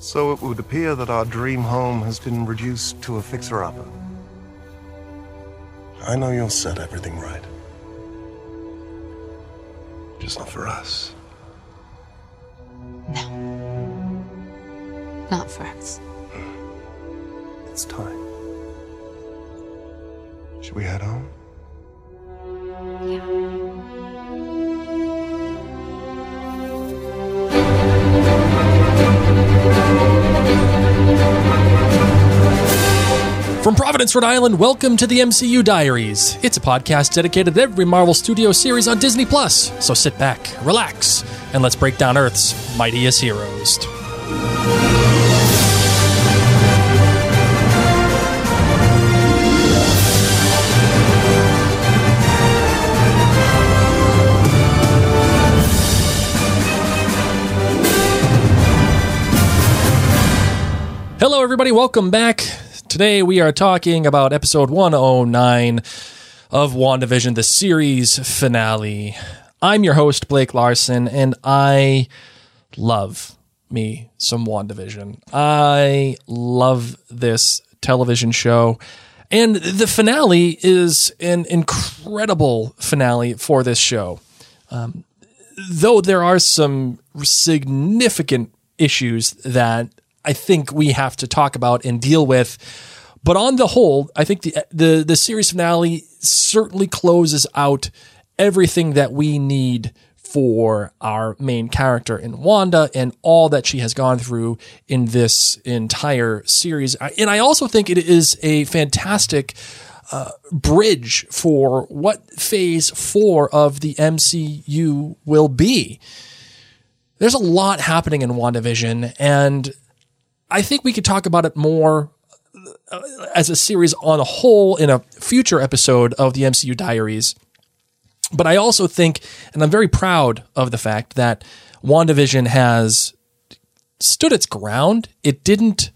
So it would appear that our dream home has been reduced to a fixer upper. I know you'll set everything right. Just not for us. No. Not for us. It's time. Should we head home? From Providence, Rhode Island, welcome to the MCU Diaries. It's a podcast dedicated to every Marvel Studios series on Disney Plus. So sit back, relax, and let's break down Earth's mightiest heroes. Hello, everybody. Welcome back. Today we are talking about episode 109 of WandaVision, the series finale. I'm your host, Blake Larsen, and I love me some WandaVision. I love this television show. And the finale is an incredible finale for this show. Um, though there are some significant issues that I think we have to talk about and deal with. But on the whole, I think the the the series finale certainly closes out everything that we need for our main character in Wanda and all that she has gone through in this entire series. And I also think it is a fantastic uh, bridge for what phase four of the MCU will be. There's a lot happening in WandaVision, and I think we could talk about it more uh, as a series on a whole in a future episode of the MCU Diaries. But I also think, and I'm very proud of the fact that WandaVision has stood its ground. It didn't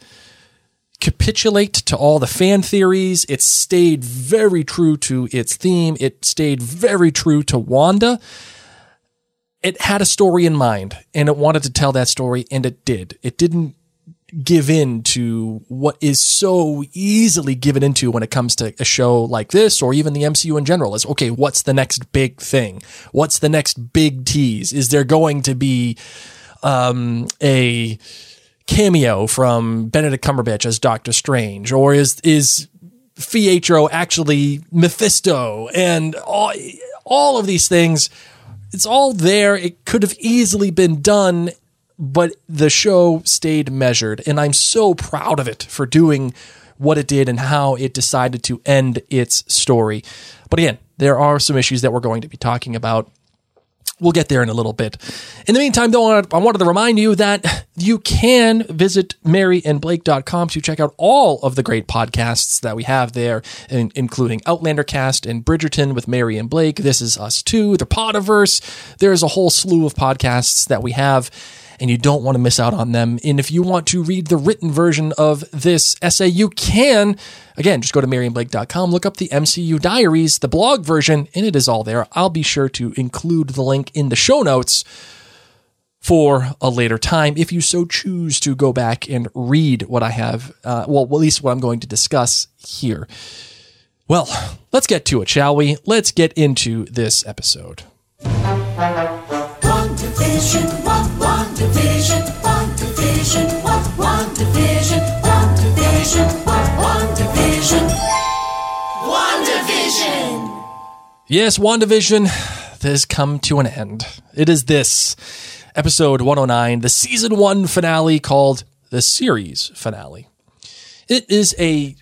capitulate to all the fan theories. It stayed very true to its theme. It stayed very true to Wanda. It had a story in mind and it wanted to tell that story, and it did. It didn't give in to what is so easily given into when it comes to a show like this or even the MCU in general is okay, what's the next big thing? What's the next big tease? Is there going to be um, a cameo from Benedict Cumberbatch as Doctor Strange or is is Pietro actually Mephisto and all, all of these things it's all there it could have easily been done but the show stayed measured and i'm so proud of it for doing what it did and how it decided to end its story but again there are some issues that we're going to be talking about We'll get there in a little bit. In the meantime, though, I wanted to remind you that you can visit maryandblake.com to check out all of the great podcasts that we have there, including Outlander Cast and Bridgerton with Mary and Blake. This is Us Too, the Podiverse. There's a whole slew of podcasts that we have and you don't want to miss out on them. And if you want to read the written version of this essay, you can. Again, just go to maryandblake.com, look up the MCU Diaries, the blog version, and it is all there. I'll be sure to include the link in the show notes for a later time if you so choose to go back and read what I have, uh, well, at least what I'm going to discuss here. Well, let's get to it, shall we? Let's get into this episode. Yes, WandaVision has come to an end. It is this episode 109, the season one finale called the series finale. It is a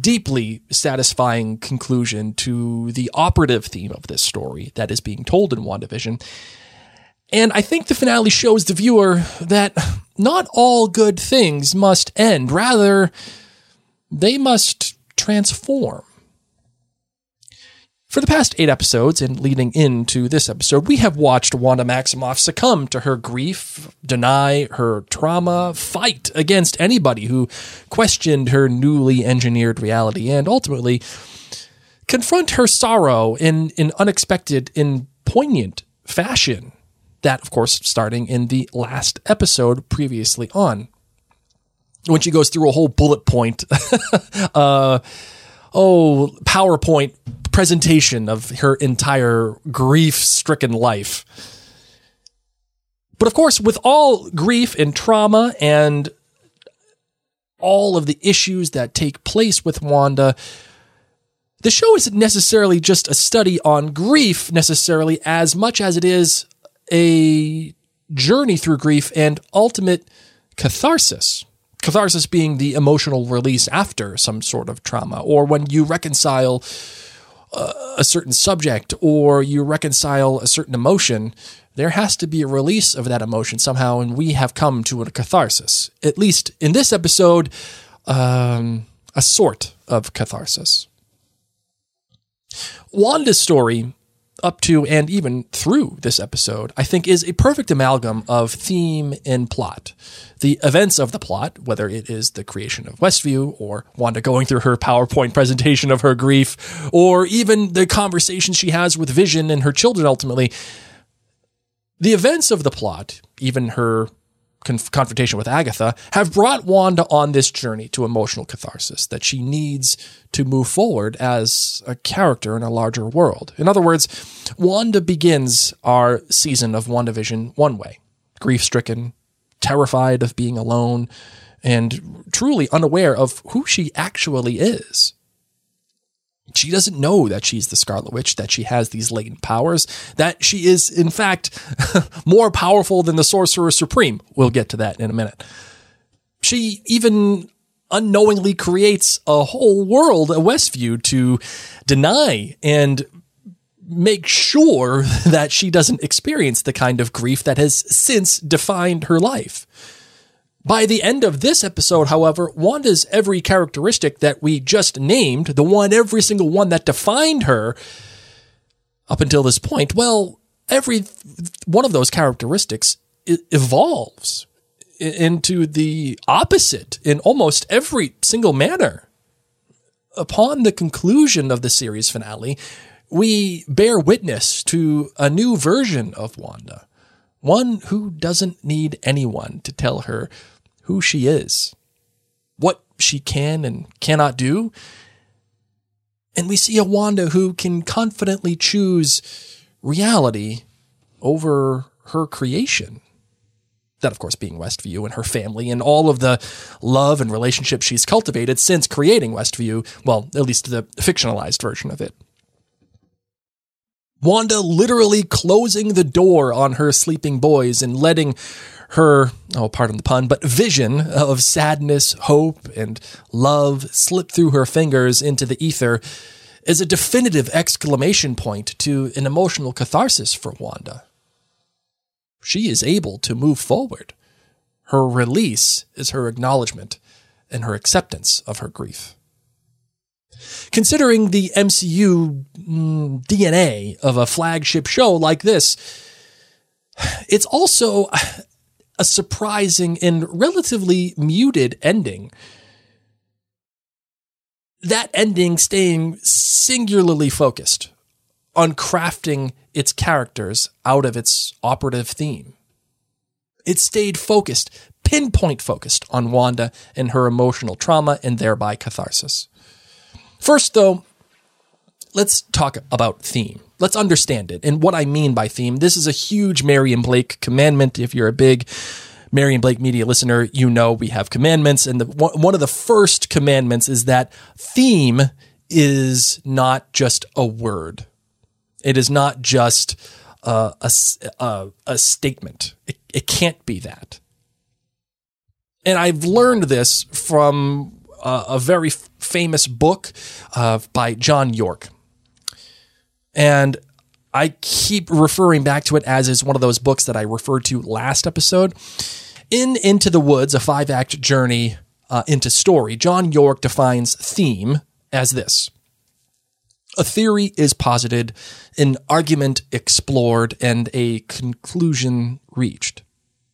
deeply satisfying conclusion to the operative theme of this story that is being told in WandaVision And I think the finale shows the viewer that not all good things must end. Rather, they must transform. For the past eight episodes and leading into this episode, we have watched Wanda Maximoff succumb to her grief, deny her trauma, fight against anybody who questioned her newly engineered reality, and ultimately confront her sorrow in an unexpected and poignant fashion. That, of course, starting in the last episode previously on. When she goes through a whole bullet point, uh, oh, PowerPoint presentation of her entire grief stricken life. But of course, with all grief and trauma and all of the issues that take place with Wanda, the show isn't necessarily just a study on grief necessarily as much as it is a journey through grief and ultimate catharsis. Catharsis being the emotional release after some sort of trauma, or when you reconcile uh, a certain subject or you reconcile a certain emotion, there has to be a release of that emotion somehow, and we have come to a catharsis. At least in this episode, um, a sort of catharsis. Wanda's story, up to and even through this episode, I think is a perfect amalgam of theme and plot. The events of the plot, whether it is the creation of Westview or Wanda going through her PowerPoint presentation of her grief, or even the conversations she has with Vision and her children ultimately, the events of the plot, even her conf- confrontation with Agatha, have brought Wanda on this journey to emotional catharsis that she needs to move forward as a character in a larger world. In other words, Wanda begins our season of WandaVision one way grief stricken, terrified of being alone, and truly unaware of who she actually is she doesn't know that she's the Scarlet Witch, that she has these latent powers, that she is, in fact, more powerful than the Sorcerer Supreme. We'll get to that in a minute. She even unknowingly creates a whole world, a Westview, to deny and make sure that she doesn't experience the kind of grief that has since defined her life. By the end of this episode, however, Wanda's every characteristic that we just named, the one, every single one that defined her up until this point, well, every one of those characteristics evolves into the opposite in almost every single manner. Upon the conclusion of the series finale, we bear witness to a new version of Wanda, one who doesn't need anyone to tell her who she is, what she can and cannot do. And we see a Wanda who can confidently choose reality over her creation. That, of course, being Westview and her family and all of the love and relationships she's cultivated since creating Westview, well, at least the fictionalized version of it. Wanda literally closing the door on her sleeping boys and letting her, oh, pardon the pun, but vision of sadness, hope, and love slip through her fingers into the ether is a definitive exclamation point to an emotional catharsis for Wanda. She is able to move forward. Her release is her acknowledgement and her acceptance of her grief. Considering the MCU mm, DNA of a flagship show like this, it's also a surprising and relatively muted ending. That ending staying singularly focused on crafting its characters out of its operative theme. It stayed focused, pinpoint focused on Wanda and her emotional trauma and thereby catharsis. First, though, let's talk about theme. Let's understand it. And what I mean by theme, this is a huge Mary and Blake commandment. If you're a big Mary and Blake media listener, you know we have commandments. And the, one of the first commandments is that theme is not just a word. It is not just a, a, a statement. It, it can't be that. And I've learned this from a very famous book uh, by John Yorke. And I keep referring back to it as is one of those books that I referred to last episode. In Into the Woods, a five act journey uh, into story, John Yorke defines theme as this a theory is posited, an argument explored, and a conclusion reached.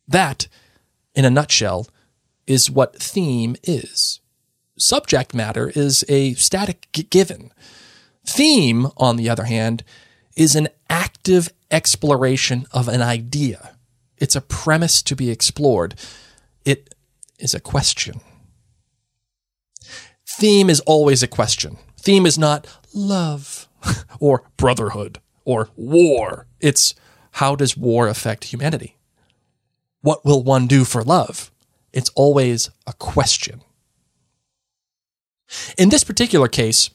That, in a nutshell, is what theme is. Subject matter is a static given. Theme, on the other hand, is an active exploration of an idea. It's a premise to be explored. It is a question. Theme is always a question. Theme is not love or brotherhood or war. It's how does war affect humanity? What will one do for love? It's always a question. In this particular case,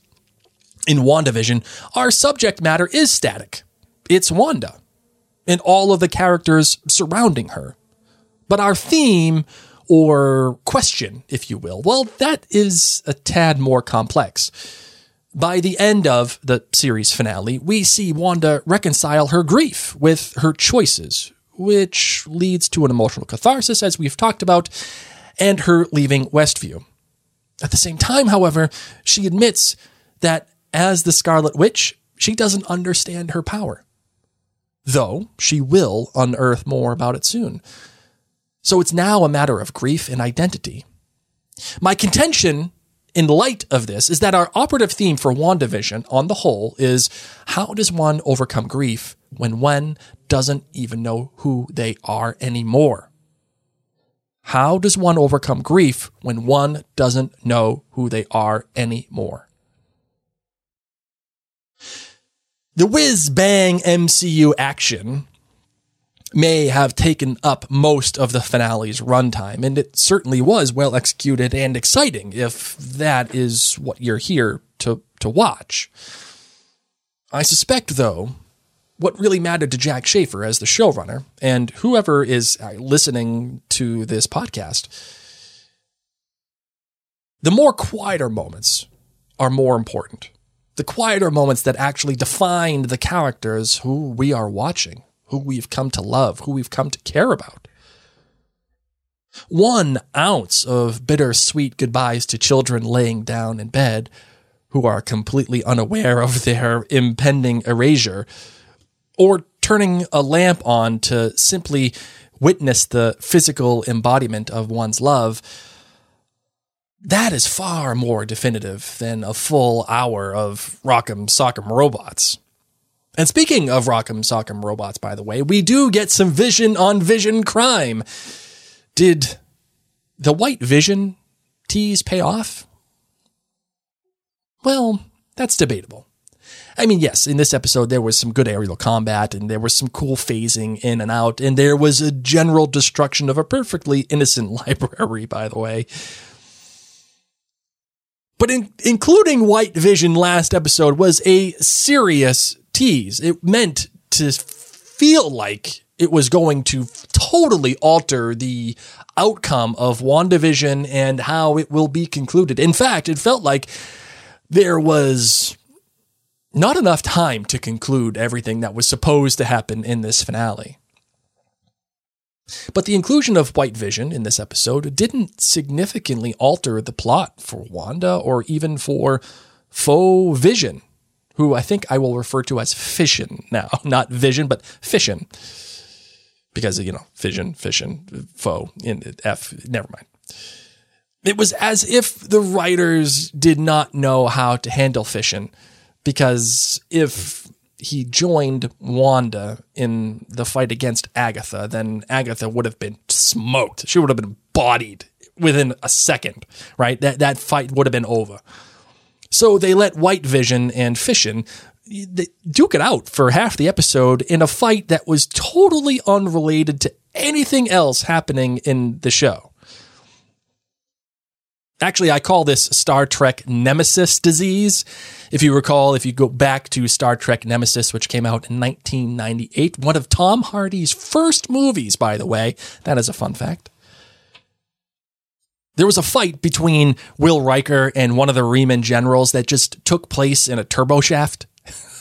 in WandaVision, our subject matter is static. It's Wanda and all of the characters surrounding her. But our theme, or question, if you will, well, that is a tad more complex. By the end of the series finale, we see Wanda reconcile her grief with her choices, which leads to an emotional catharsis, as we've talked about, and her leaving Westview. At the same time, however, she admits that as the Scarlet Witch, she doesn't understand her power. Though she will unearth more about it soon. So it's now a matter of grief and identity. My contention in light of this is that our operative theme for WandaVision on the whole is how does one overcome grief when one doesn't even know who they are anymore? How does one overcome grief when one doesn't know who they are anymore? The whiz bang MCU action may have taken up most of the finale's runtime, and it certainly was well executed and exciting, if that is what you're here to, to watch. I suspect, though, what really mattered to Jac Schaeffer as the showrunner, and whoever is uh, listening to this podcast, the more quieter moments are more important. The quieter moments that actually define the characters who we are watching who we've come to love, who we've come to care about. One ounce of bittersweet goodbyes to children laying down in bed who are completely unaware of their impending erasure, or turning a lamp on to simply witness the physical embodiment of one's love, that is far more definitive than a full hour of rock'em sock'em robots. And speaking of Rock'em Sock'em robots, by the way, we do get some vision on vision crime. Did the white vision tease pay off? Well, that's debatable. I mean, yes, in this episode, there was some good aerial combat and there was some cool phasing in and out, and there was a general destruction of a perfectly innocent library, by the way. But in, including White Vision last episode was a serious tease. It meant to feel like it was going to totally alter the outcome of WandaVision and how it will be concluded. In fact, it felt like there was not enough time to conclude everything that was supposed to happen in this finale. But the inclusion of White Vision in this episode didn't significantly alter the plot for Wanda or even for Faux Vision, who I think I will refer to as fission now, not vision, but fission. Because, you know, fission, fission, foe, in F, never mind. It was as if the writers did not know how to handle fission, because if he joined Wanda in the fight against Agatha, then Agatha would have been smoked. She would have been bodied within a second, right? That that fight would have been over. So they let White Vision and Fission duke it out for half the episode in a fight that was totally unrelated to anything else happening in the show. Actually, I call this Star Trek Nemesis disease. If you recall, if you go back to Star Trek Nemesis, which came out in 1998, one of Tom Hardy's first movies, by the way, that is a fun fact. There was a fight between Will Riker and one of the Reman generals that just took place in a turbo shaft.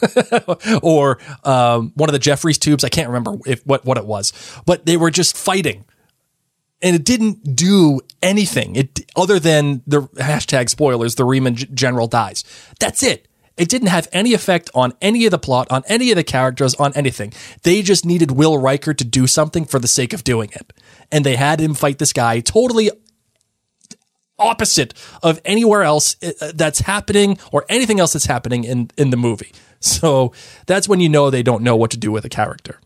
or um, one of the Jefferies tubes. I can't remember if what what it was, but they were just fighting, and it didn't do anything. It other than the hashtag spoilers. The Reman general dies. That's it. It didn't have any effect on any of the plot, on any of the characters, on anything. They just needed Will Riker to do something for the sake of doing it, and they had him fight this guy totally opposite of anywhere else uh, that's happening or anything else that's happening in in the movie. So that's when you know they don't know what to do with a character.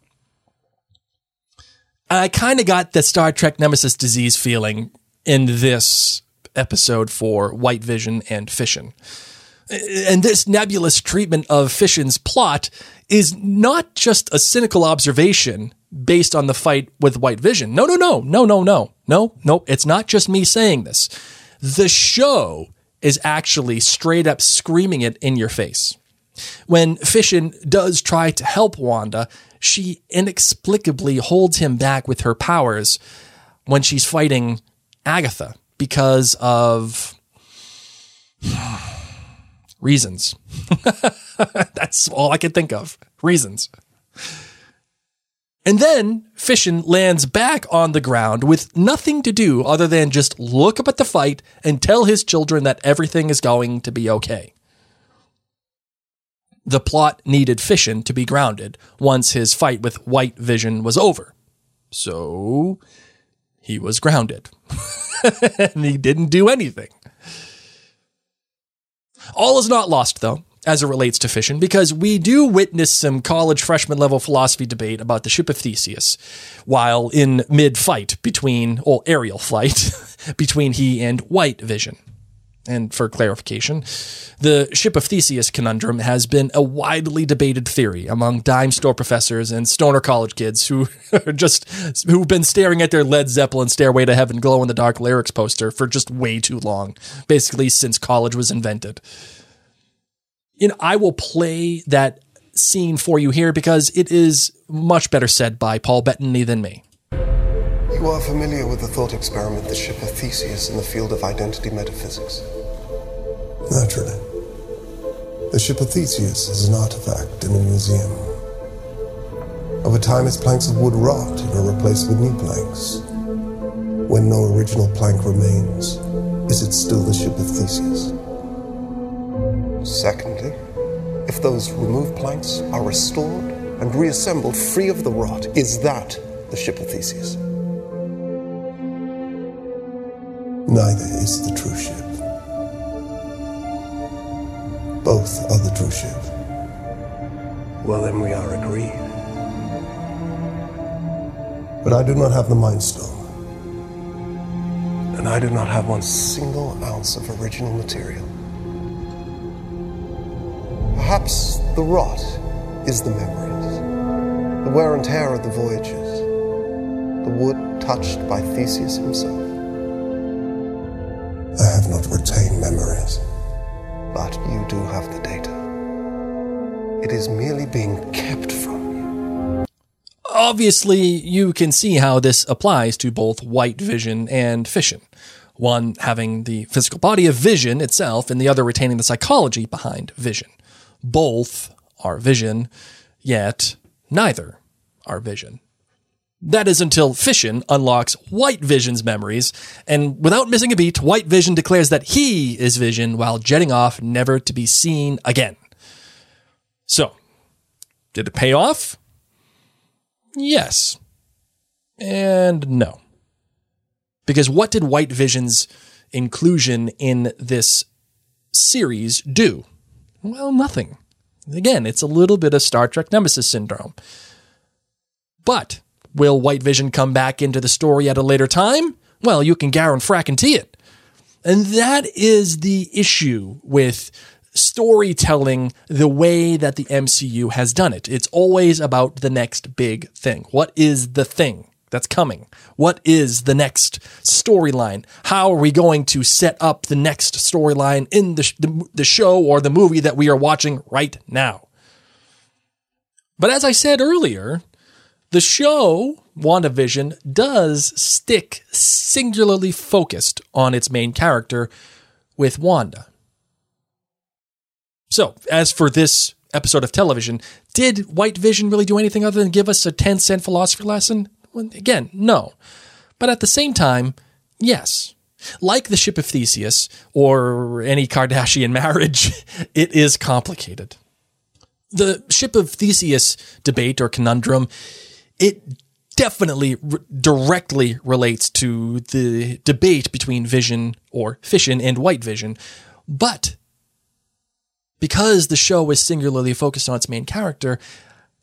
I kind of got the Star Trek Nemesis disease feeling in this episode for White Vision and Fission. And this nebulous treatment of Fission's plot is not just a cynical observation based on the fight with White Vision. No, no, no, no, no, no, no, no. It's not just me saying this. The show is actually straight up screaming it in your face. When Fission does try to help Wanda, she inexplicably holds him back with her powers when she's fighting Agatha because of reasons. That's all I can think of. Reasons. And then Fission lands back on the ground with nothing to do other than just look up at the fight and tell his children that everything is going to be okay. The plot needed Fission to be grounded once his fight with White Vision was over. So he was grounded. and he didn't do anything. All is not lost, though, as it relates to Fission, because we do witness some college freshman level philosophy debate about the ship of Theseus while in mid fight between, or aerial flight, between he and White Vision. And for clarification, the ship of Theseus conundrum has been a widely debated theory among dime store professors and stoner college kids who are just who've been staring at their Led Zeppelin Stairway to Heaven glow in the dark lyrics poster for just way too long, basically since college was invented. You know, I will play that scene for you here because it is much better said by Paul Bettany than me. You are familiar with the thought experiment, the ship of Theseus, in the field of identity metaphysics. Naturally. The ship of Theseus is an artifact in a museum. Over time, its planks of wood rot and are replaced with new planks. When no original plank remains, is it still the ship of Theseus? Secondly, if those removed planks are restored and reassembled free of the rot, is that the ship of Theseus? Neither is the true ship. Both are the true ship. Well, then we are agreed. But I do not have the Mind Stone. And I do not have one single ounce of original material. Perhaps the rot is the memories, the wear and tear of the voyages, the wood touched by Theseus himself. I have not retained memories. But you do have the data. It is merely being kept from you. Obviously, you can see how this applies to both White Vision and Fission. One having the physical body of Vision itself, and the other retaining the psychology behind Vision. Both are Vision, yet neither are Vision. That is until Fission unlocks White Vision's memories, and without missing a beat, White Vision declares that he is Vision while jetting off never to be seen again. So, did it pay off? Yes. And no. Because what did White Vision's inclusion in this series do? Well, nothing. Again, it's a little bit of Star Trek Nemesis syndrome. But will White Vision come back into the story at a later time? Well, you can guarantee it. And that is the issue with storytelling the way that the MCU has done it. It's always about the next big thing. What is the thing that's coming? What is the next storyline? How are we going to set up the next storyline in the, the, the show or the movie that we are watching right now? But as I said earlier, the show, WandaVision, does stick singularly focused on its main character with Wanda. So, as for this episode of television, did White Vision really do anything other than give us a 10 cent philosophy lesson? Well, again, no. But at the same time, yes. Like the ship of Theseus or any Kardashian marriage, it is complicated. The ship of Theseus debate or conundrum, it definitely r- directly relates to the debate between Vision or Fission and White Vision. But because the show is singularly focused on its main character,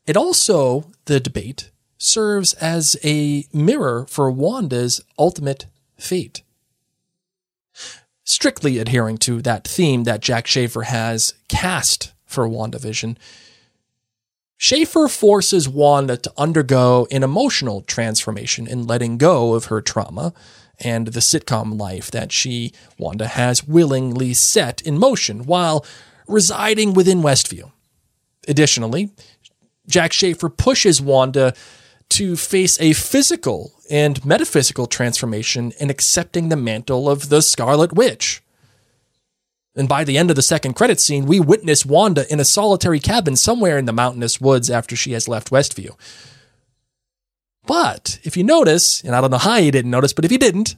it also, the debate, serves as a mirror for Wanda's ultimate fate. Strictly adhering to that theme that Jac Schaeffer has cast for WandaVision, Schaeffer forces Wanda to undergo an emotional transformation in letting go of her trauma and the sitcom life that she, Wanda, has willingly set in motion while residing within Westview. Additionally, Jac Schaeffer pushes Wanda to face a physical and metaphysical transformation in accepting the mantle of the Scarlet Witch. And by the end of the second credit scene, we witness Wanda in a solitary cabin somewhere in the mountainous woods after she has left Westview. But if you notice, and I don't know how you didn't notice, but if you didn't,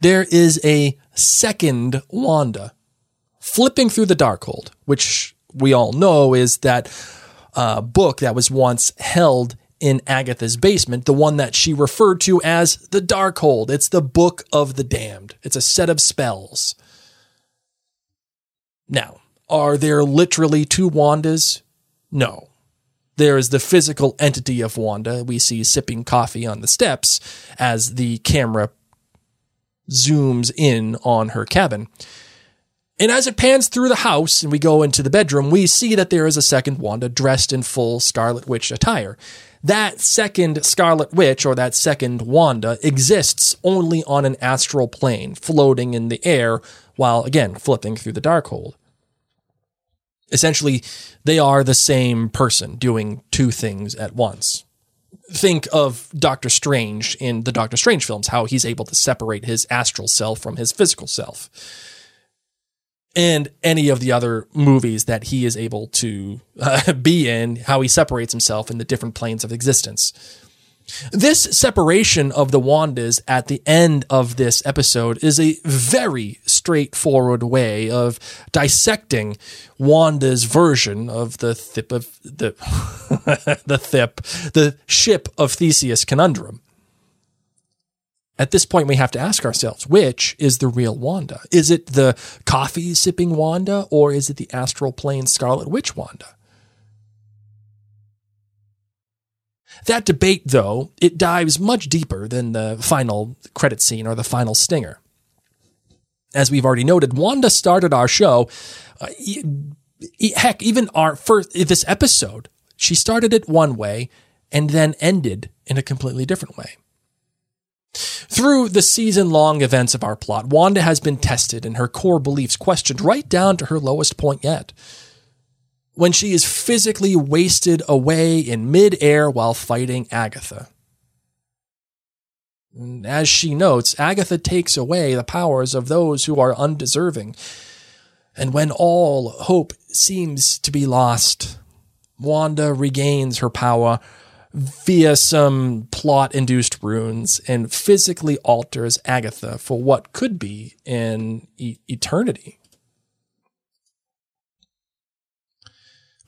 there is a second Wanda flipping through the Darkhold, which we all know is that uh, book that was once held in Agatha's basement, the one that she referred to as the Darkhold. It's the Book of the Damned. It's a set of spells. Now, are there literally two Wandas? No. There is the physical entity of Wanda we see sipping coffee on the steps as the camera zooms in on her cabin. And as it pans through the house and we go into the bedroom, we see that there is a second Wanda dressed in full Scarlet Witch attire. That second Scarlet Witch, or that second Wanda, exists only on an astral plane, floating in the air, while again flipping through the dark Darkhold. Essentially, they are the same person doing two things at once. Think of Doctor Strange in the Doctor Strange films, how he's able to separate his astral self from his physical self and any of the other movies that he is able to uh, be in, how he separates himself in the different planes of existence. This separation of the Wandas at the end of this episode is a very straightforward way of dissecting Wanda's version of the thip of the the thip, the ship of Theseus conundrum. At this point, we have to ask ourselves which is the real Wanda? Is it the coffee sipping Wanda or is it the astral plane Scarlet Witch Wanda? That debate, though, it dives much deeper than the final credit scene or the final stinger. As we've already noted, Wanda started our show. Uh, heck, even our first this episode, she started it one way and then ended in a completely different way. Through the season long events of our plot, Wanda has been tested and her core beliefs questioned right down to her lowest point yet. When she is physically wasted away in midair while fighting Agatha. As she notes, Agatha takes away the powers of those who are undeserving. And when all hope seems to be lost, Wanda regains her power via some plot induced runes and physically alters Agatha for what could be an e- eternity.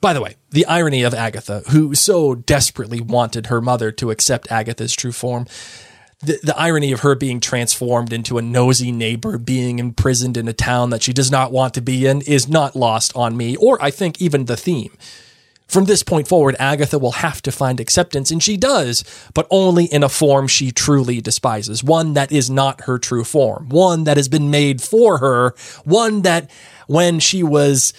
By the way, the irony of Agatha, who so desperately wanted her mother to accept Agatha's true form, the, the irony of her being transformed into a nosy neighbor, being imprisoned in a town that she does not want to be in, is not lost on me, or I think even the theme. From this point forward, Agatha will have to find acceptance, and she does, but only in a form she truly despises. One that is not her true form. One that has been made for her. One that, when she was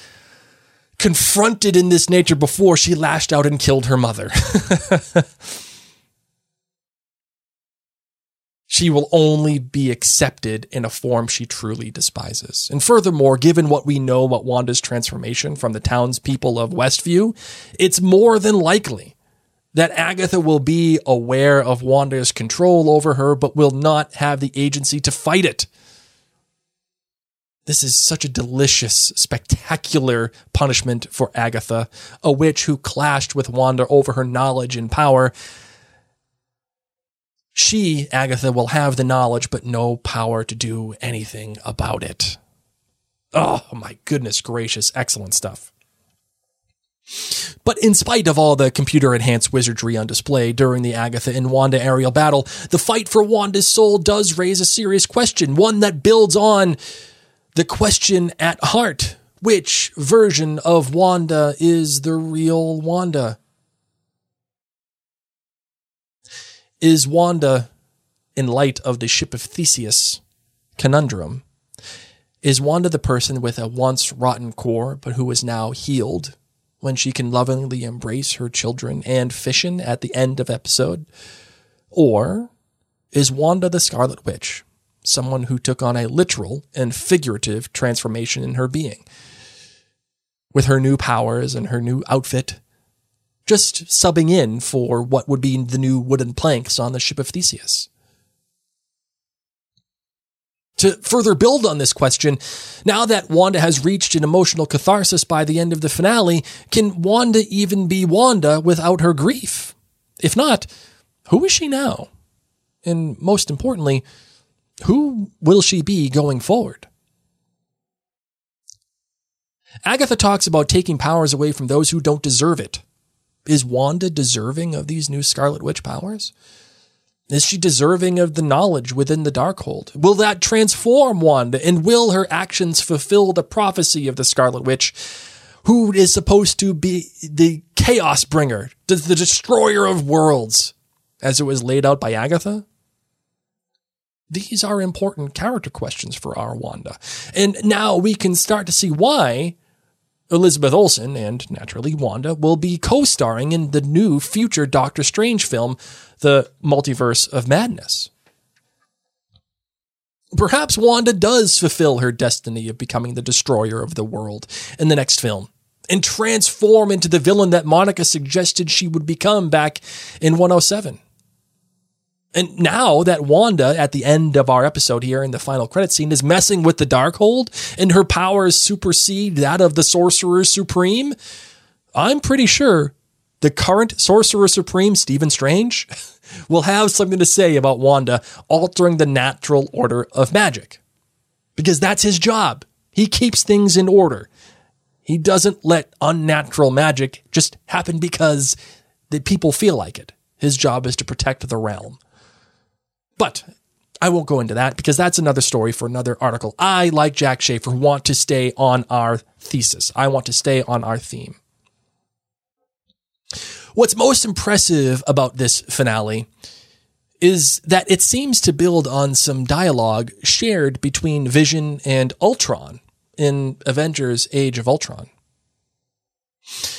confronted in this nature before, she lashed out and killed her mother. she will only be accepted in a form she truly despises. And furthermore, given what we know about Wanda's transformation from the townspeople of Westview, it's more than likely that Agatha will be aware of Wanda's control over her, but will not have the agency to fight it. This is such a delicious, spectacular punishment for Agatha, a witch who clashed with Wanda over her knowledge and power. She, Agatha, will have the knowledge, but no power to do anything about it. Oh, my goodness gracious. Excellent stuff. But in spite of all the computer enhanced wizardry on display during the Agatha and Wanda aerial battle, the fight for Wanda's soul does raise a serious question, one that builds on the question at heart which version of Wanda is the real Wanda? Is Wanda, in light of the ship of Theseus conundrum, is Wanda the person with a once rotten core but who is now healed when she can lovingly embrace her children and Fission at the end of episode? Or is Wanda the Scarlet Witch, someone who took on a literal and figurative transformation in her being? With her new powers and her new outfit, just subbing in for what would be the new wooden planks on the ship of Theseus. To further build on this question, now that Wanda has reached an emotional catharsis by the end of the finale, can Wanda even be Wanda without her grief? If not, who is she now? And most importantly, who will she be going forward? Agatha talks about taking powers away from those who don't deserve it. Is Wanda deserving of these new Scarlet Witch powers? Is she deserving of the knowledge within the Darkhold? Will that transform Wanda, and will her actions fulfill the prophecy of the Scarlet Witch, who is supposed to be the chaos bringer, the, the destroyer of worlds, as it was laid out by Agatha? These are important character questions for our Wanda. And now we can start to see why Elizabeth Olsen and naturally Wanda will be co starring in the new future Doctor Strange film, The Multiverse of Madness. Perhaps Wanda does fulfill her destiny of becoming the destroyer of the world in the next film and transform into the villain that Monica suggested she would become back in 107. And now that Wanda, at the end of our episode here in the final credit scene, is messing with the Darkhold and her powers supersede that of the Sorcerer Supreme, I'm pretty sure the current Sorcerer Supreme, Stephen Strange, will have something to say about Wanda altering the natural order of magic. Because that's his job. He keeps things in order. He doesn't let unnatural magic just happen because the people feel like it. His job is to protect the realm. But I won't go into that because that's another story for another article. I, like Jac Schaeffer, want to stay on our thesis. I want to stay on our theme. What's most impressive about this finale is that it seems to build on some dialogue shared between Vision and Ultron in Avengers Age of Ultron.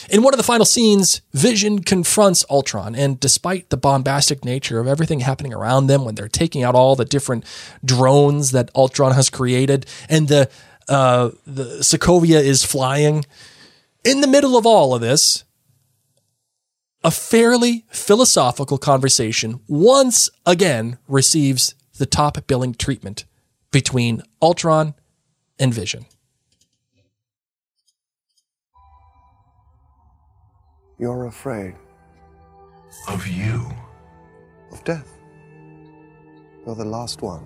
In one of the final scenes, Vision confronts Ultron, and despite the bombastic nature of everything happening around them when they're taking out all the different drones that Ultron has created, and the uh, the Sokovia is flying, in the middle of all of this, a fairly philosophical conversation once again receives the top billing treatment between Ultron and Vision. You're afraid Of you. of death. You're the last one.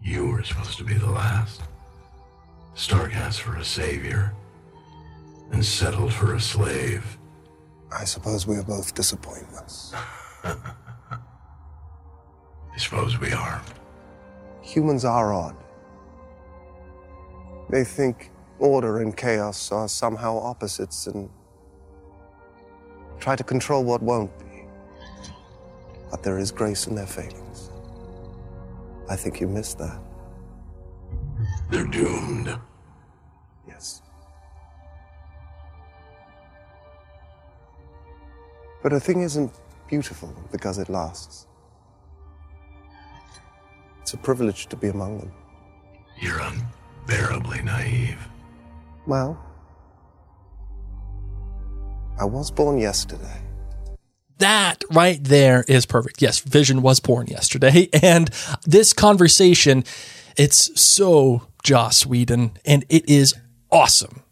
You were supposed to be the last. Stark asked for a savior and settled for a slave. I suppose we are both disappointments. I suppose we are. Humans are odd. They think order and chaos are somehow opposites and try to control what won't be. But there is grace in their failings. I think you missed that. They're doomed. Yes. But a thing isn't beautiful because it lasts. It's a privilege to be among them. You're unbearably naive. Well, I was born yesterday. That right there is perfect. Yes, Vision was born yesterday. And this conversation, it's so Joss Whedon, and it is awesome.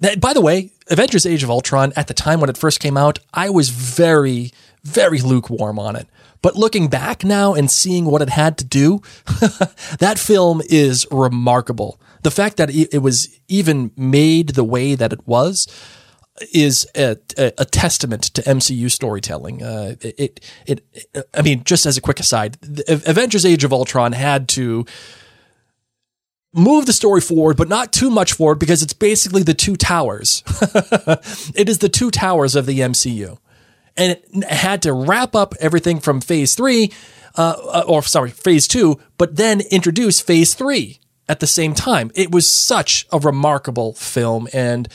That, by the way, Avengers Age of Ultron, at the time when it first came out, I was very, very lukewarm on it. But looking back now and seeing what it had to do, that film is remarkable. The fact that it was even made the way that it was is a, a, a testament to MCU storytelling. Uh, it, it, it, I mean, just as a quick aside, Avengers Age of Ultron had to move the story forward, but not too much forward because it's basically the two towers. it is the two towers of the MCU. And it had to wrap up everything from phase three, uh, uh, or sorry, phase two, but then introduce phase three at the same time. It was such a remarkable film and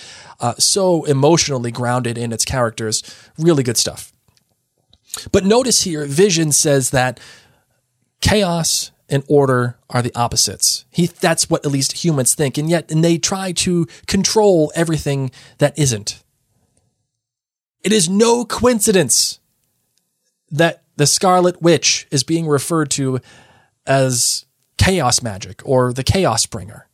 uh, so emotionally grounded in its characters. Really good stuff. But notice here, Vision says that chaos and order are the opposites. He, that's what at least humans think, and yet and they try to control everything that isn't. It is no coincidence that the Scarlet Witch is being referred to as chaos magic or the chaos bringer.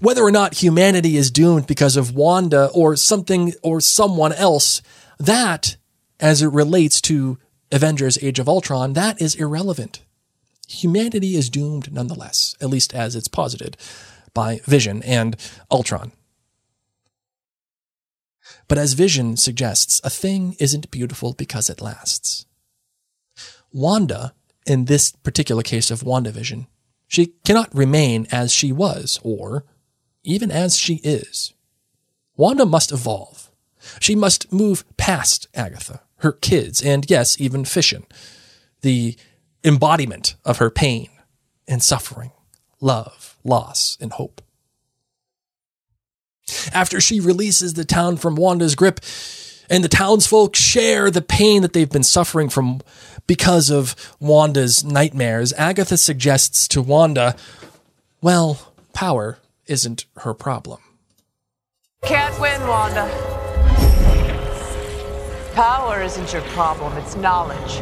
Whether or not humanity is doomed because of Wanda or something or someone else, that, as it relates to Avengers Age of Ultron, that is irrelevant. Humanity is doomed nonetheless, at least as it's posited by Vision and Ultron. But as Vision suggests, a thing isn't beautiful because it lasts. Wanda in this particular case of WandaVision, she cannot remain as she was, or even as she is. Wanda must evolve. She must move past Agatha, her kids, and yes, even Vision, the embodiment of her pain and suffering, love, loss, and hope. After she releases the town from Wanda's grip, and the townsfolk share the pain that they've been suffering from because of Wanda's nightmares, Agatha suggests to Wanda, well, power isn't her problem. Can't win, Wanda. Power isn't your problem, it's knowledge.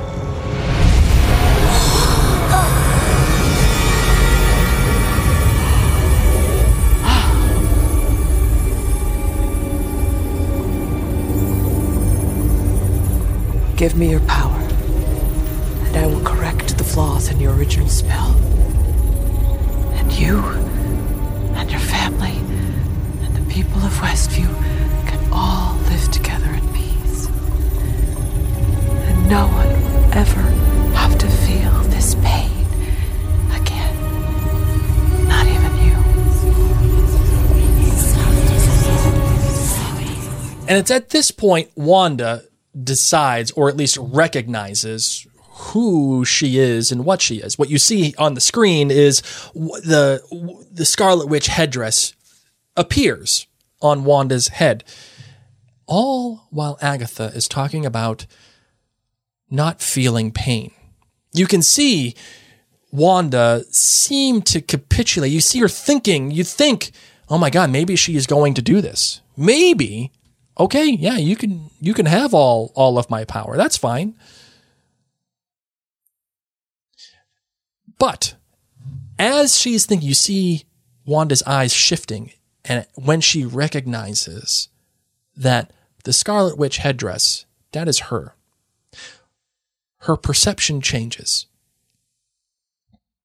Give me your power and I will correct the flaws in your original spell. And you, people of Westview can all live together in peace. And no one will ever have to feel this pain again. Not even you. And it's at this point Wanda decides, or at least recognizes, who she is and what she is. What you see on the screen is the the Scarlet Witch headdress appears on Wanda's head. All while Agatha is talking about not feeling pain. You can see Wanda seem to capitulate. You see her thinking, you think, "Oh my god, maybe she is going to do this. Maybe okay, yeah, you can you can have all all of my power. That's fine." But as she's thinking, you see Wanda's eyes shifting, and when she recognizes that the Scarlet Witch headdress, that is her, her perception changes.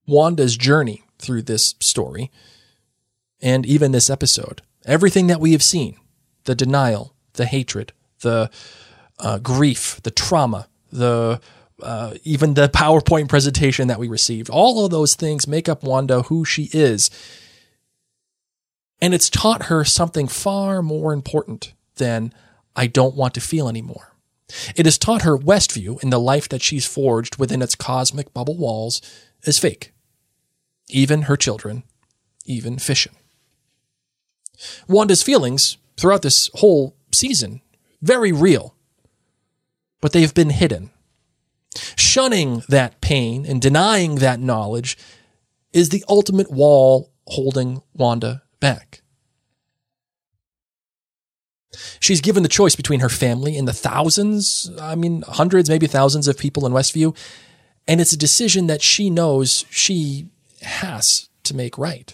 Wanda's journey through this story, and even this episode, everything that we have seen the denial, the hatred, the uh, grief, the trauma, the uh, even the PowerPoint presentation that we received. All of those things make up Wanda who she is. And it's taught her something far more important than I don't want to feel anymore. It has taught her Westview in the life that she's forged within its cosmic bubble walls is fake. Even her children, even Vision. Wanda's feelings throughout this whole season, very real, but they've been hidden. Shunning that pain and denying that knowledge is the ultimate wall holding Wanda back. She's given the choice between her family and the thousands, I mean, hundreds, maybe thousands of people in Westview, And it's a decision that she knows she has to make right.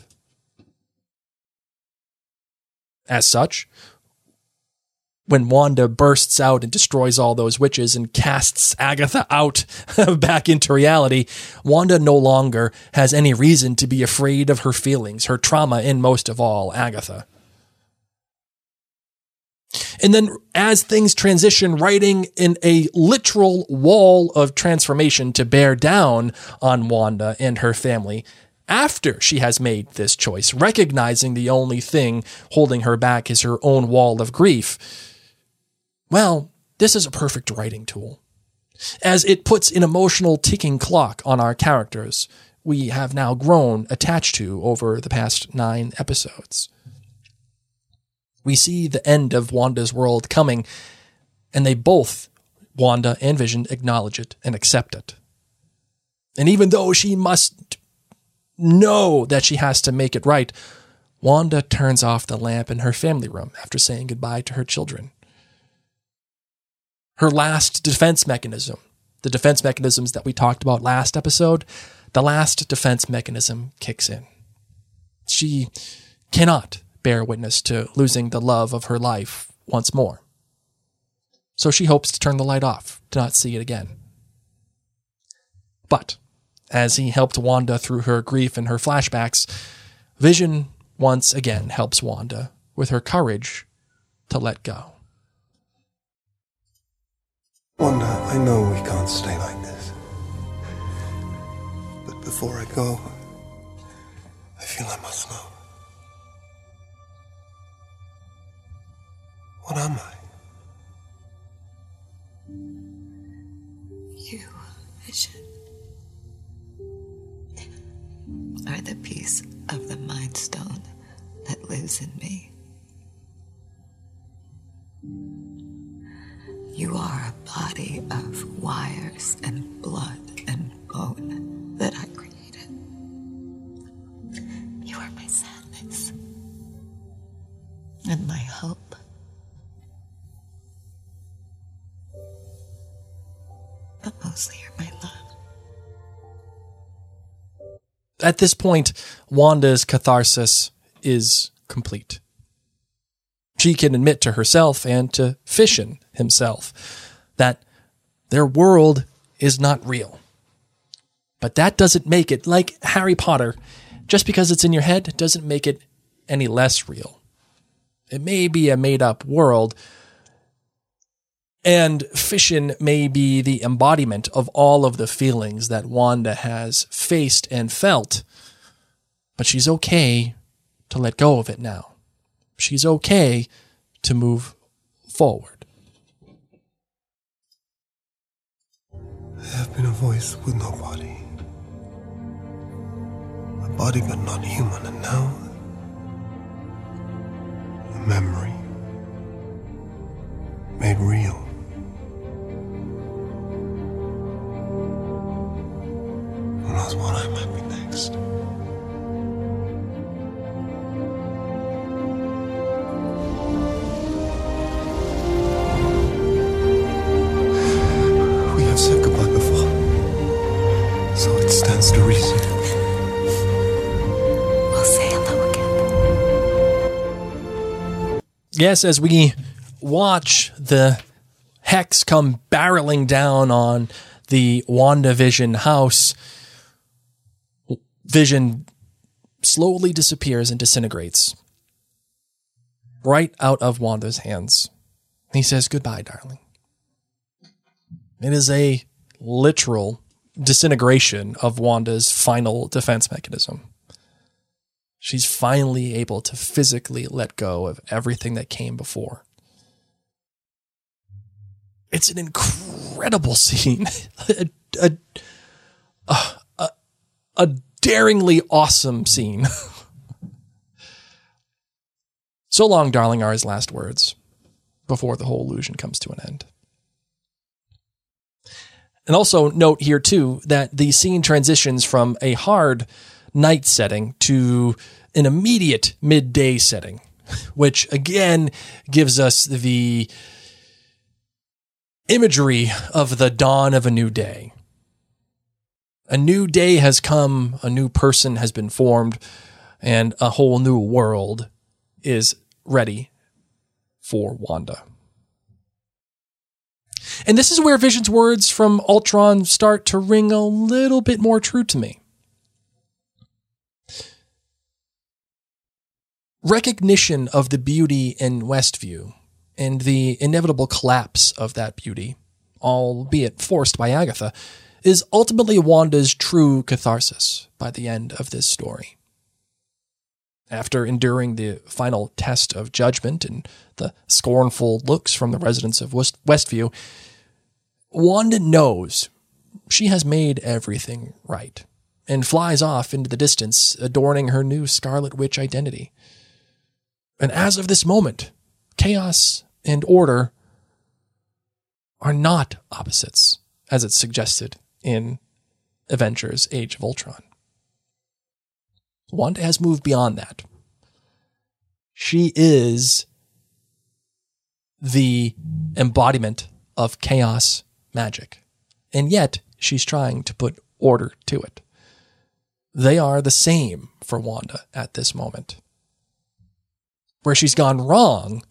As such, when Wanda bursts out and destroys all those witches and casts Agatha out back into reality, Wanda no longer has any reason to be afraid of her feelings, her trauma, and most of all, Agatha. And then, as things transition, writing in a literal wall of transformation to bear down on Wanda and her family after she has made this choice, recognizing the only thing holding her back is her own wall of grief. Well, this is a perfect writing tool, as it puts an emotional ticking clock on our characters we have now grown attached to over the past nine episodes. We see the end of Wanda's world coming, and they both, Wanda and Vision, acknowledge it and accept it. And even though she must know that she has to make it right, Wanda turns off the lamp in her family room after saying goodbye to her children. Her last defense mechanism, the defense mechanisms that we talked about last episode, the last defense mechanism kicks in. She cannot bear witness to losing the love of her life once more. So she hopes to turn the light off, to not see it again. But as he helped Wanda through her grief and her flashbacks, Vision once again helps Wanda with her courage to let go. Wanda, I know we can't stay like this. But before I go, I feel I must know. What am I? You, Vision, are the piece of the Mind Stone that lives in me. You are a body of wires and blood and bone that I created. You are my sadness and my hope. But mostly you're my love. At this point, Wanda's catharsis is complete. She can admit to herself and to Vision himself that their world is not real. But that doesn't make it like Harry Potter. Just because it's in your head doesn't make it any less real. It may be a made up world, and Vision may be the embodiment of all of the feelings that Wanda has faced and felt, but she's okay to let go of it now. She's okay to move forward. I have been a voice with no body. A body but not human, and now. A memory. Made real. Who knows what I might be next? We have said stands to reason. We'll say hello again. Yes, as we watch the hex come barreling down on the WandaVision house, Vision slowly disappears and disintegrates right out of Wanda's hands. He says, Goodbye, darling. It is a literal disintegration of Wanda's final defense mechanism. She's finally able to physically let go of everything that came before. It's an incredible scene. a, a, a, a daringly awesome scene. so long, darling, are his last words before the whole illusion comes to an end. And also note here too that the scene transitions from a hard night setting to an immediate midday setting, which again gives us the imagery of the dawn of a new day. A new day has come, a new person has been formed, and a whole new world is ready for Wanda. And this is where Vision's words from Ultron start to ring a little bit more true to me. Recognition of the beauty in Westview and the inevitable collapse of that beauty, albeit forced by Agatha, is ultimately Wanda's true catharsis by the end of this story. After enduring the final test of judgment and the scornful looks from the residents of West- Westview, Wanda knows she has made everything right and flies off into the distance, adorning her new Scarlet Witch identity. And as of this moment, chaos and order are not opposites, as it's suggested in Avengers Age of Ultron. Wanda has moved beyond that. She is the embodiment of chaos magic, and yet she's trying to put order to it. They are the same for Wanda at this moment. Where she's gone wrong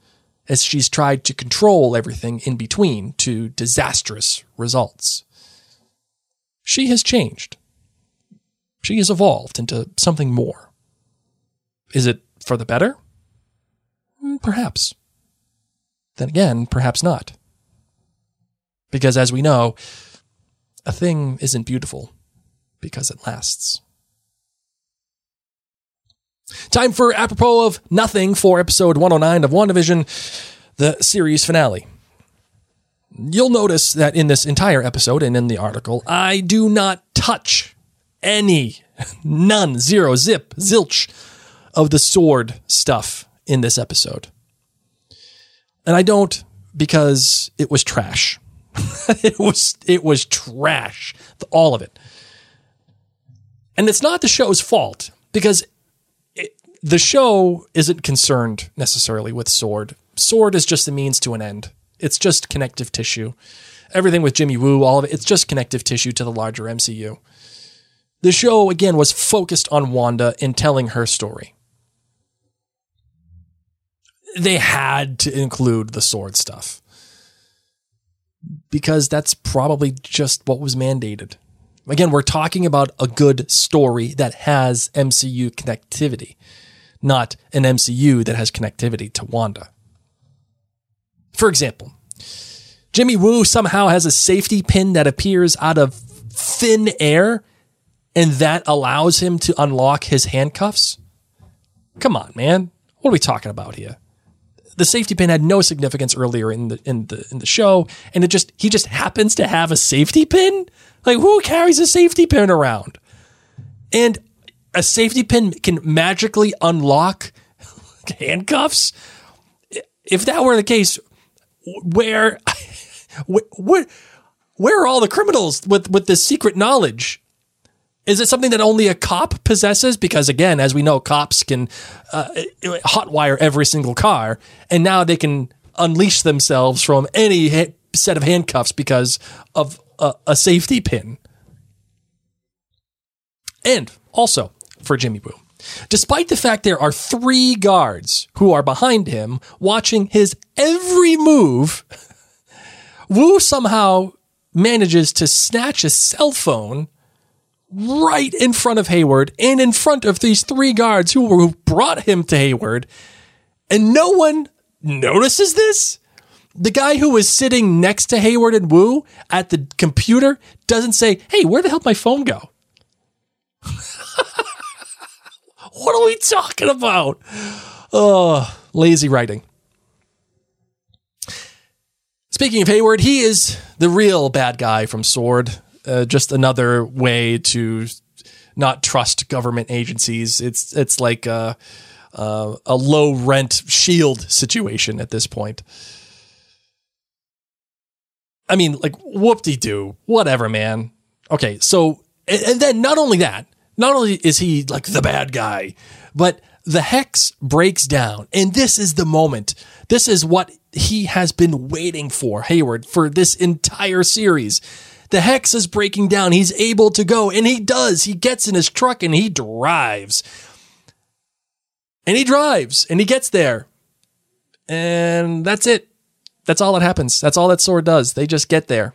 as she's tried to control everything in between to disastrous results. She has changed. She has evolved into something more. Is it for the better? Mm, Perhaps. Then again, perhaps not. Because as we know, a thing isn't beautiful because it lasts. Time for apropos of nothing for episode 109 of WandaVision, the series finale. You'll notice that in this entire episode and in the article, I do not touch any, none, zero, zip, zilch of the sword stuff in this episode. And I don't because it was trash. it was it was trash, all of it. And it's not the show's fault because it, the show isn't concerned necessarily with sword. Sword is just a means to an end. It's just connective tissue. Everything with Jimmy Woo, all of it, it's just connective tissue to the larger MCU. The show again was focused on Wanda in telling her story. They had to include the sword stuff because that's probably just what was mandated. Again, we're talking about a good story that has MCU connectivity, not an MCU that has connectivity to Wanda. For example, Jimmy Woo somehow has a safety pin that appears out of thin air and that allows him to unlock his handcuffs. Come on, man. What are we talking about here? The safety pin had no significance earlier in the in the in the show, and it just he just happens to have a safety pin. Like who carries a safety pin around? And a safety pin can magically unlock handcuffs. If that were the case, where where where are all the criminals with with this secret knowledge? Is it something that only a cop possesses? Because again, as we know, cops can uh, hotwire every single car, and now they can unleash themselves from any ha- set of handcuffs because of a, a safety pin. And also for Jimmy Woo, despite the fact there are three guards who are behind him watching his every move, Woo somehow manages to snatch a cell phone right in front of Hayward and in front of these three guards who, who brought him to Hayward. And no one notices this. The guy who was sitting next to Hayward and Woo at the computer doesn't say, Hey, where the hell did my phone go? what are we talking about? Oh, lazy writing. Speaking of Hayward, he is the real bad guy from Sword uh, just another way to not trust government agencies. It's it's like a, a, a low rent shield situation at this point. I mean, like whoop de doo, whatever, man. Okay, so and, and then not only that, not only is he like the bad guy, but the hex breaks down, and this is the moment. This is what he has been waiting for, Hayward, for this entire series The hex is breaking down. He's able to go, and he does. He gets in his truck and he drives. And he drives and he gets there. And that's it. That's all that happens. That's all that sword does. They just get there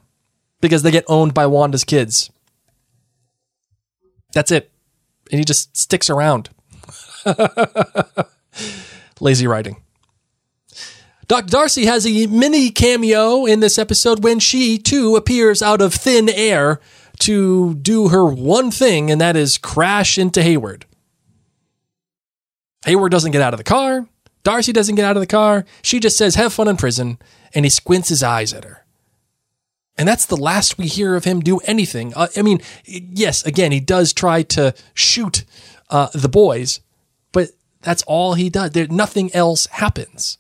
because they get owned by Wanda's kids. That's it. And he just sticks around. Lazy writing. Dr. Darcy has a mini cameo in this episode when she too appears out of thin air to do her one thing, and that is crash into Hayward. Hayward doesn't get out of the car. Darcy doesn't get out of the car. She just says, Have fun in prison. And he squints his eyes at her. And that's the last we hear of him do anything. Uh, I mean, yes, again, he does try to shoot uh, the boys, but that's all he does. There, nothing else happens.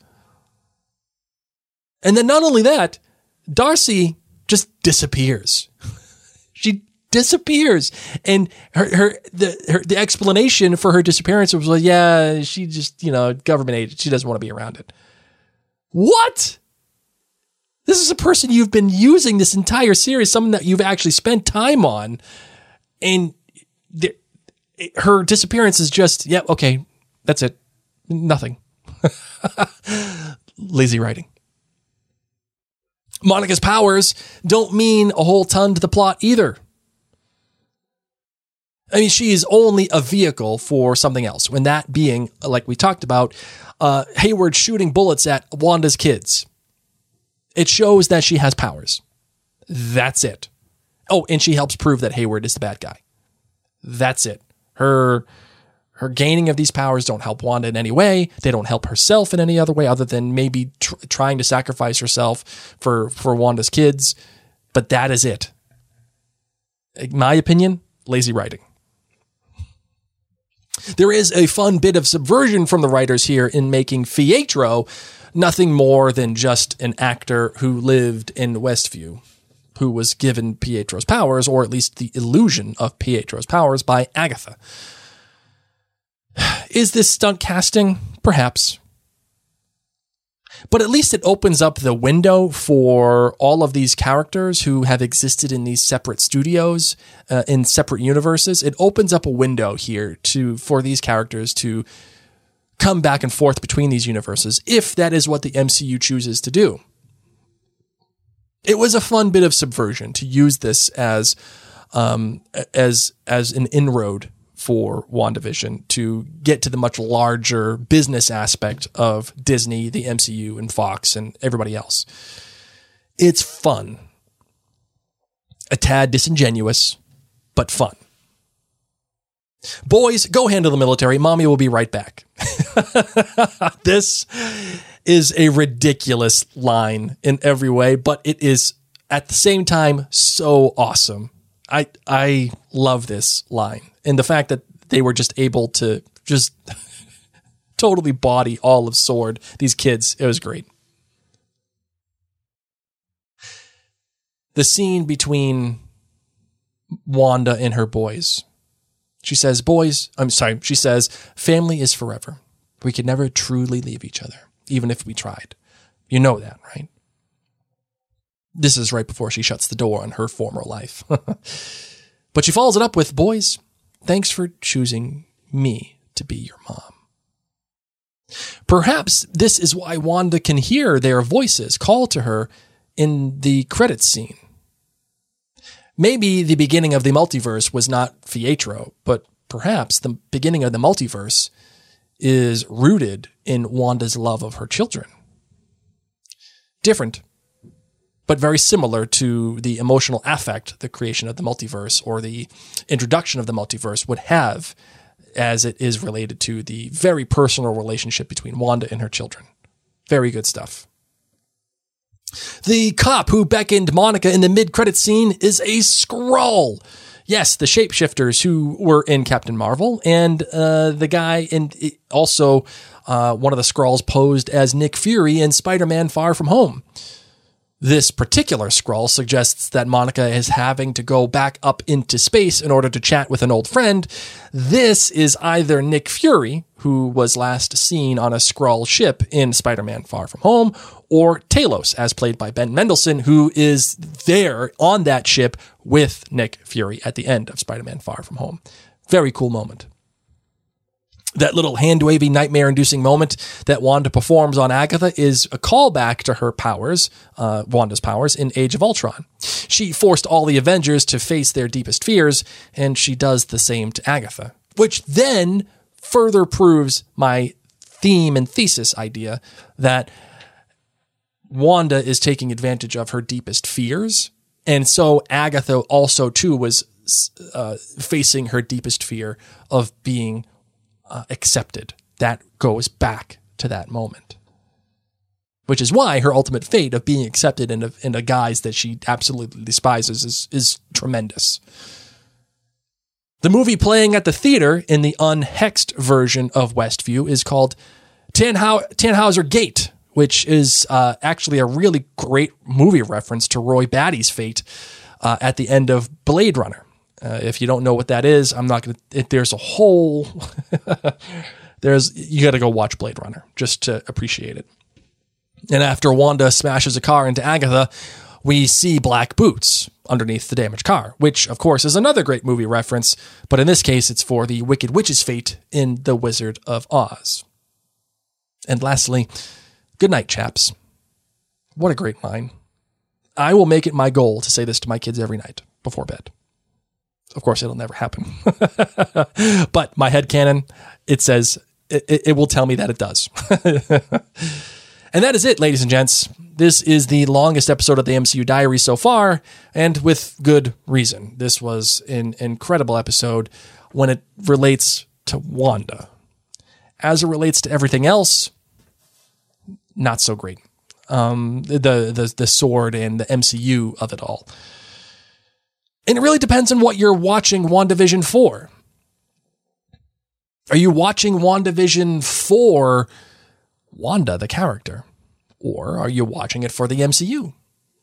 And then not only that, Darcy just disappears. she disappears, and her her the her, the explanation for her disappearance was, like, yeah, she just you know government agent. She doesn't want to be around it. What? This is a person you've been using this entire series, someone that you've actually spent time on, and the, her disappearance is just, yeah, okay, that's it, nothing. Lazy writing. Monica's powers don't mean a whole ton to the plot either. I mean, she is only a vehicle for something else. When that being, like we talked about, uh, Hayward shooting bullets at Wanda's kids. It shows that she has powers. That's it. Oh, and she helps prove that Hayward is the bad guy. That's it. Her her gaining of these powers don't help Wanda in any way. They don't help herself in any other way other than maybe tr- trying to sacrifice herself for for Wanda's kids. But that is it. In my opinion, lazy writing. There is a fun bit of subversion from the writers here in making Pietro nothing more than just an actor who lived in Westview, who was given Pietro's powers, or at least the illusion of Pietro's powers, by Agatha. Is this stunt casting? Perhaps. But at least it opens up the window for all of these characters who have existed in these separate studios, uh, in separate universes. It opens up a window here to for these characters to come back and forth between these universes, if that is what the MCU chooses to do. It was a fun bit of subversion to use this as um, as as an inroad for WandaVision to get to the much larger business aspect of Disney, the MCU, and Fox, and everybody else. It's fun. A tad disingenuous, but fun. Boys, go handle the military. Mommy will be right back. this is a ridiculous line in every way, but it is at the same time so awesome. I I love this line. And the fact that they were just able to just totally body all of Sword, these kids, it was great. The scene between Wanda and her boys she says, Boys, I'm sorry, she says, family is forever. We could never truly leave each other, even if we tried. You know that, right? This is right before she shuts the door on her former life. but she follows it up with, Boys, thanks for choosing me to be your mom. Perhaps this is why Wanda can hear their voices call to her in the credits scene maybe the beginning of the multiverse was not Pietro, but perhaps the beginning of the multiverse is rooted in Wanda's love of her children. Different, but very similar to the emotional affect the creation of the multiverse or the introduction of the multiverse would have as it is related to the very personal relationship between Wanda and her children. Very good stuff. The cop who beckoned Monica in the mid credit scene is a Skrull. Yes, the shapeshifters who were in Captain Marvel, and uh, the guy, and also uh, one of the Skrulls posed as Nick Fury in Spider Man Far From Home. This particular Skrull suggests that Monica is having to go back up into space in order to chat with an old friend. This is either Nick Fury, who was last seen on a Skrull ship in Spider Man Far From Home, or Talos, as played by Ben Mendelsohn, who is there on that ship with Nick Fury at the end of Spider Man Far From Home. Very cool moment that little hand wavy nightmare inducing moment that Wanda performs on Agatha is a callback to her powers, uh, Wanda's powers, in Age of Ultron. She forced all the Avengers to face their deepest fears, and she does the same to Agatha, which then further proves my theme and thesis idea that Wanda is taking advantage of her deepest fears. And so Agatha also too was uh, facing her deepest fear of being uh, accepted. That goes back to that moment. Which is why her ultimate fate of being accepted in a, in a guise that she absolutely despises is, is tremendous. The movie playing at the theater in the unhexed version of Westview is called Tannhau- Tannhauser Gate, which is uh, actually a really great movie reference to Roy Batty's fate uh, at the end of Blade Runner. Uh, if you don't know what that is, I'm not going to. There's a whole. there's you got to go watch Blade Runner just to appreciate it. And after Wanda smashes a car into Agatha, we see black boots underneath the damaged car, which of course is another great movie reference, but in this case it's for the Wicked Witch's fate in The Wizard of Oz. And lastly, good night, chaps. What a great line. I will make it my goal to say this to my kids every night before bed. Of course, it'll never happen. but my head canon, it says it, it will tell me that it does. and that is it, ladies and gents. This is the longest episode of the MCU Diary so far, and with good reason. This was an incredible episode when it relates to Wanda. As it relates to everything else, not so great. Um, the the the sword and the MCU of it all. And it really depends on what you're watching WandaVision for. Are you watching WandaVision for Wanda, the character? Or are you watching it for the MCU?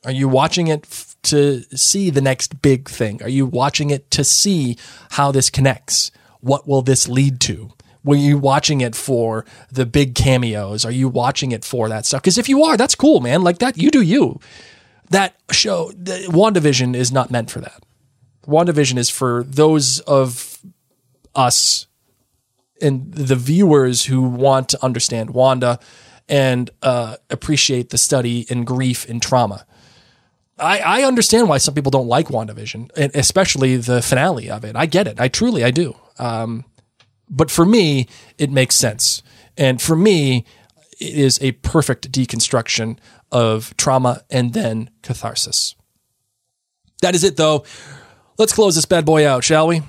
Are you watching it f- to see the next big thing? Are you watching it to see how this connects? What will this lead to? Were you watching it for the big cameos? Are you watching it for that stuff? Because if you are, that's cool, man. Like that, you do you. That show, the, WandaVision is not meant for that. WandaVision is for those of us and the viewers who want to understand Wanda and uh, appreciate the study in grief and trauma. I, I understand why some people don't like WandaVision, and especially the finale of it. I get it. I truly, I do. Um, but for me, it makes sense. And for me, it is a perfect deconstruction of trauma and then catharsis. That is it, though. Let's close this bad boy out, shall we?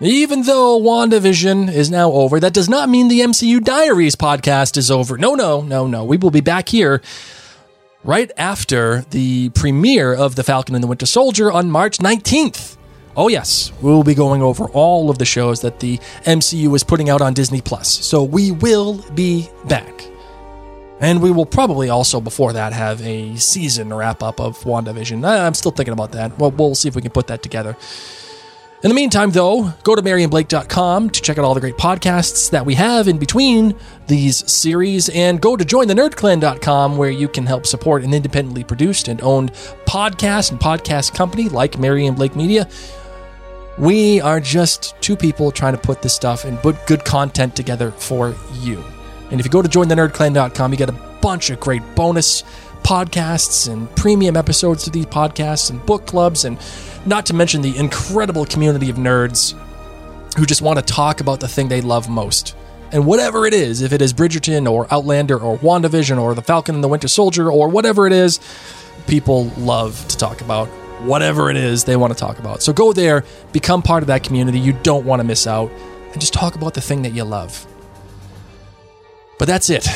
Even though WandaVision is now over, that does not mean the MCU Diaries podcast is over. No, no, no, no. We will be back here right after the premiere of The Falcon and the Winter Soldier on March 19th. Oh, yes, we'll be going over all of the shows that the MCU is putting out on Disney Plus. So we will be back. And we will probably also, before that, have a season wrap up of WandaVision. I'm still thinking about that. Well, we'll see if we can put that together. In the meantime, though, go to MaryandBlake.com to check out all the great podcasts that we have in between these series, and go to JoinTheNerdClan.com where you can help support an independently produced and owned podcast and podcast company like Mary and Blake Media. We are just two people trying to put this stuff and put good content together for you. And if you go to jointhenerdclan.com, you get a bunch of great bonus podcasts and premium episodes to these podcasts and book clubs, and not to mention the incredible community of nerds who just want to talk about the thing they love most. And whatever it is, if it is Bridgerton or Outlander or WandaVision or The Falcon and the Winter Soldier or whatever it is, people love to talk about whatever it is they want to talk about. So go there, become part of that community. You don't want to miss out, and just talk about the thing that you love. But that's it.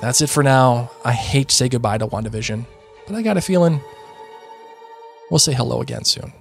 That's it for now. I hate to say goodbye to WandaVision, but I got a feeling we'll say hello again soon.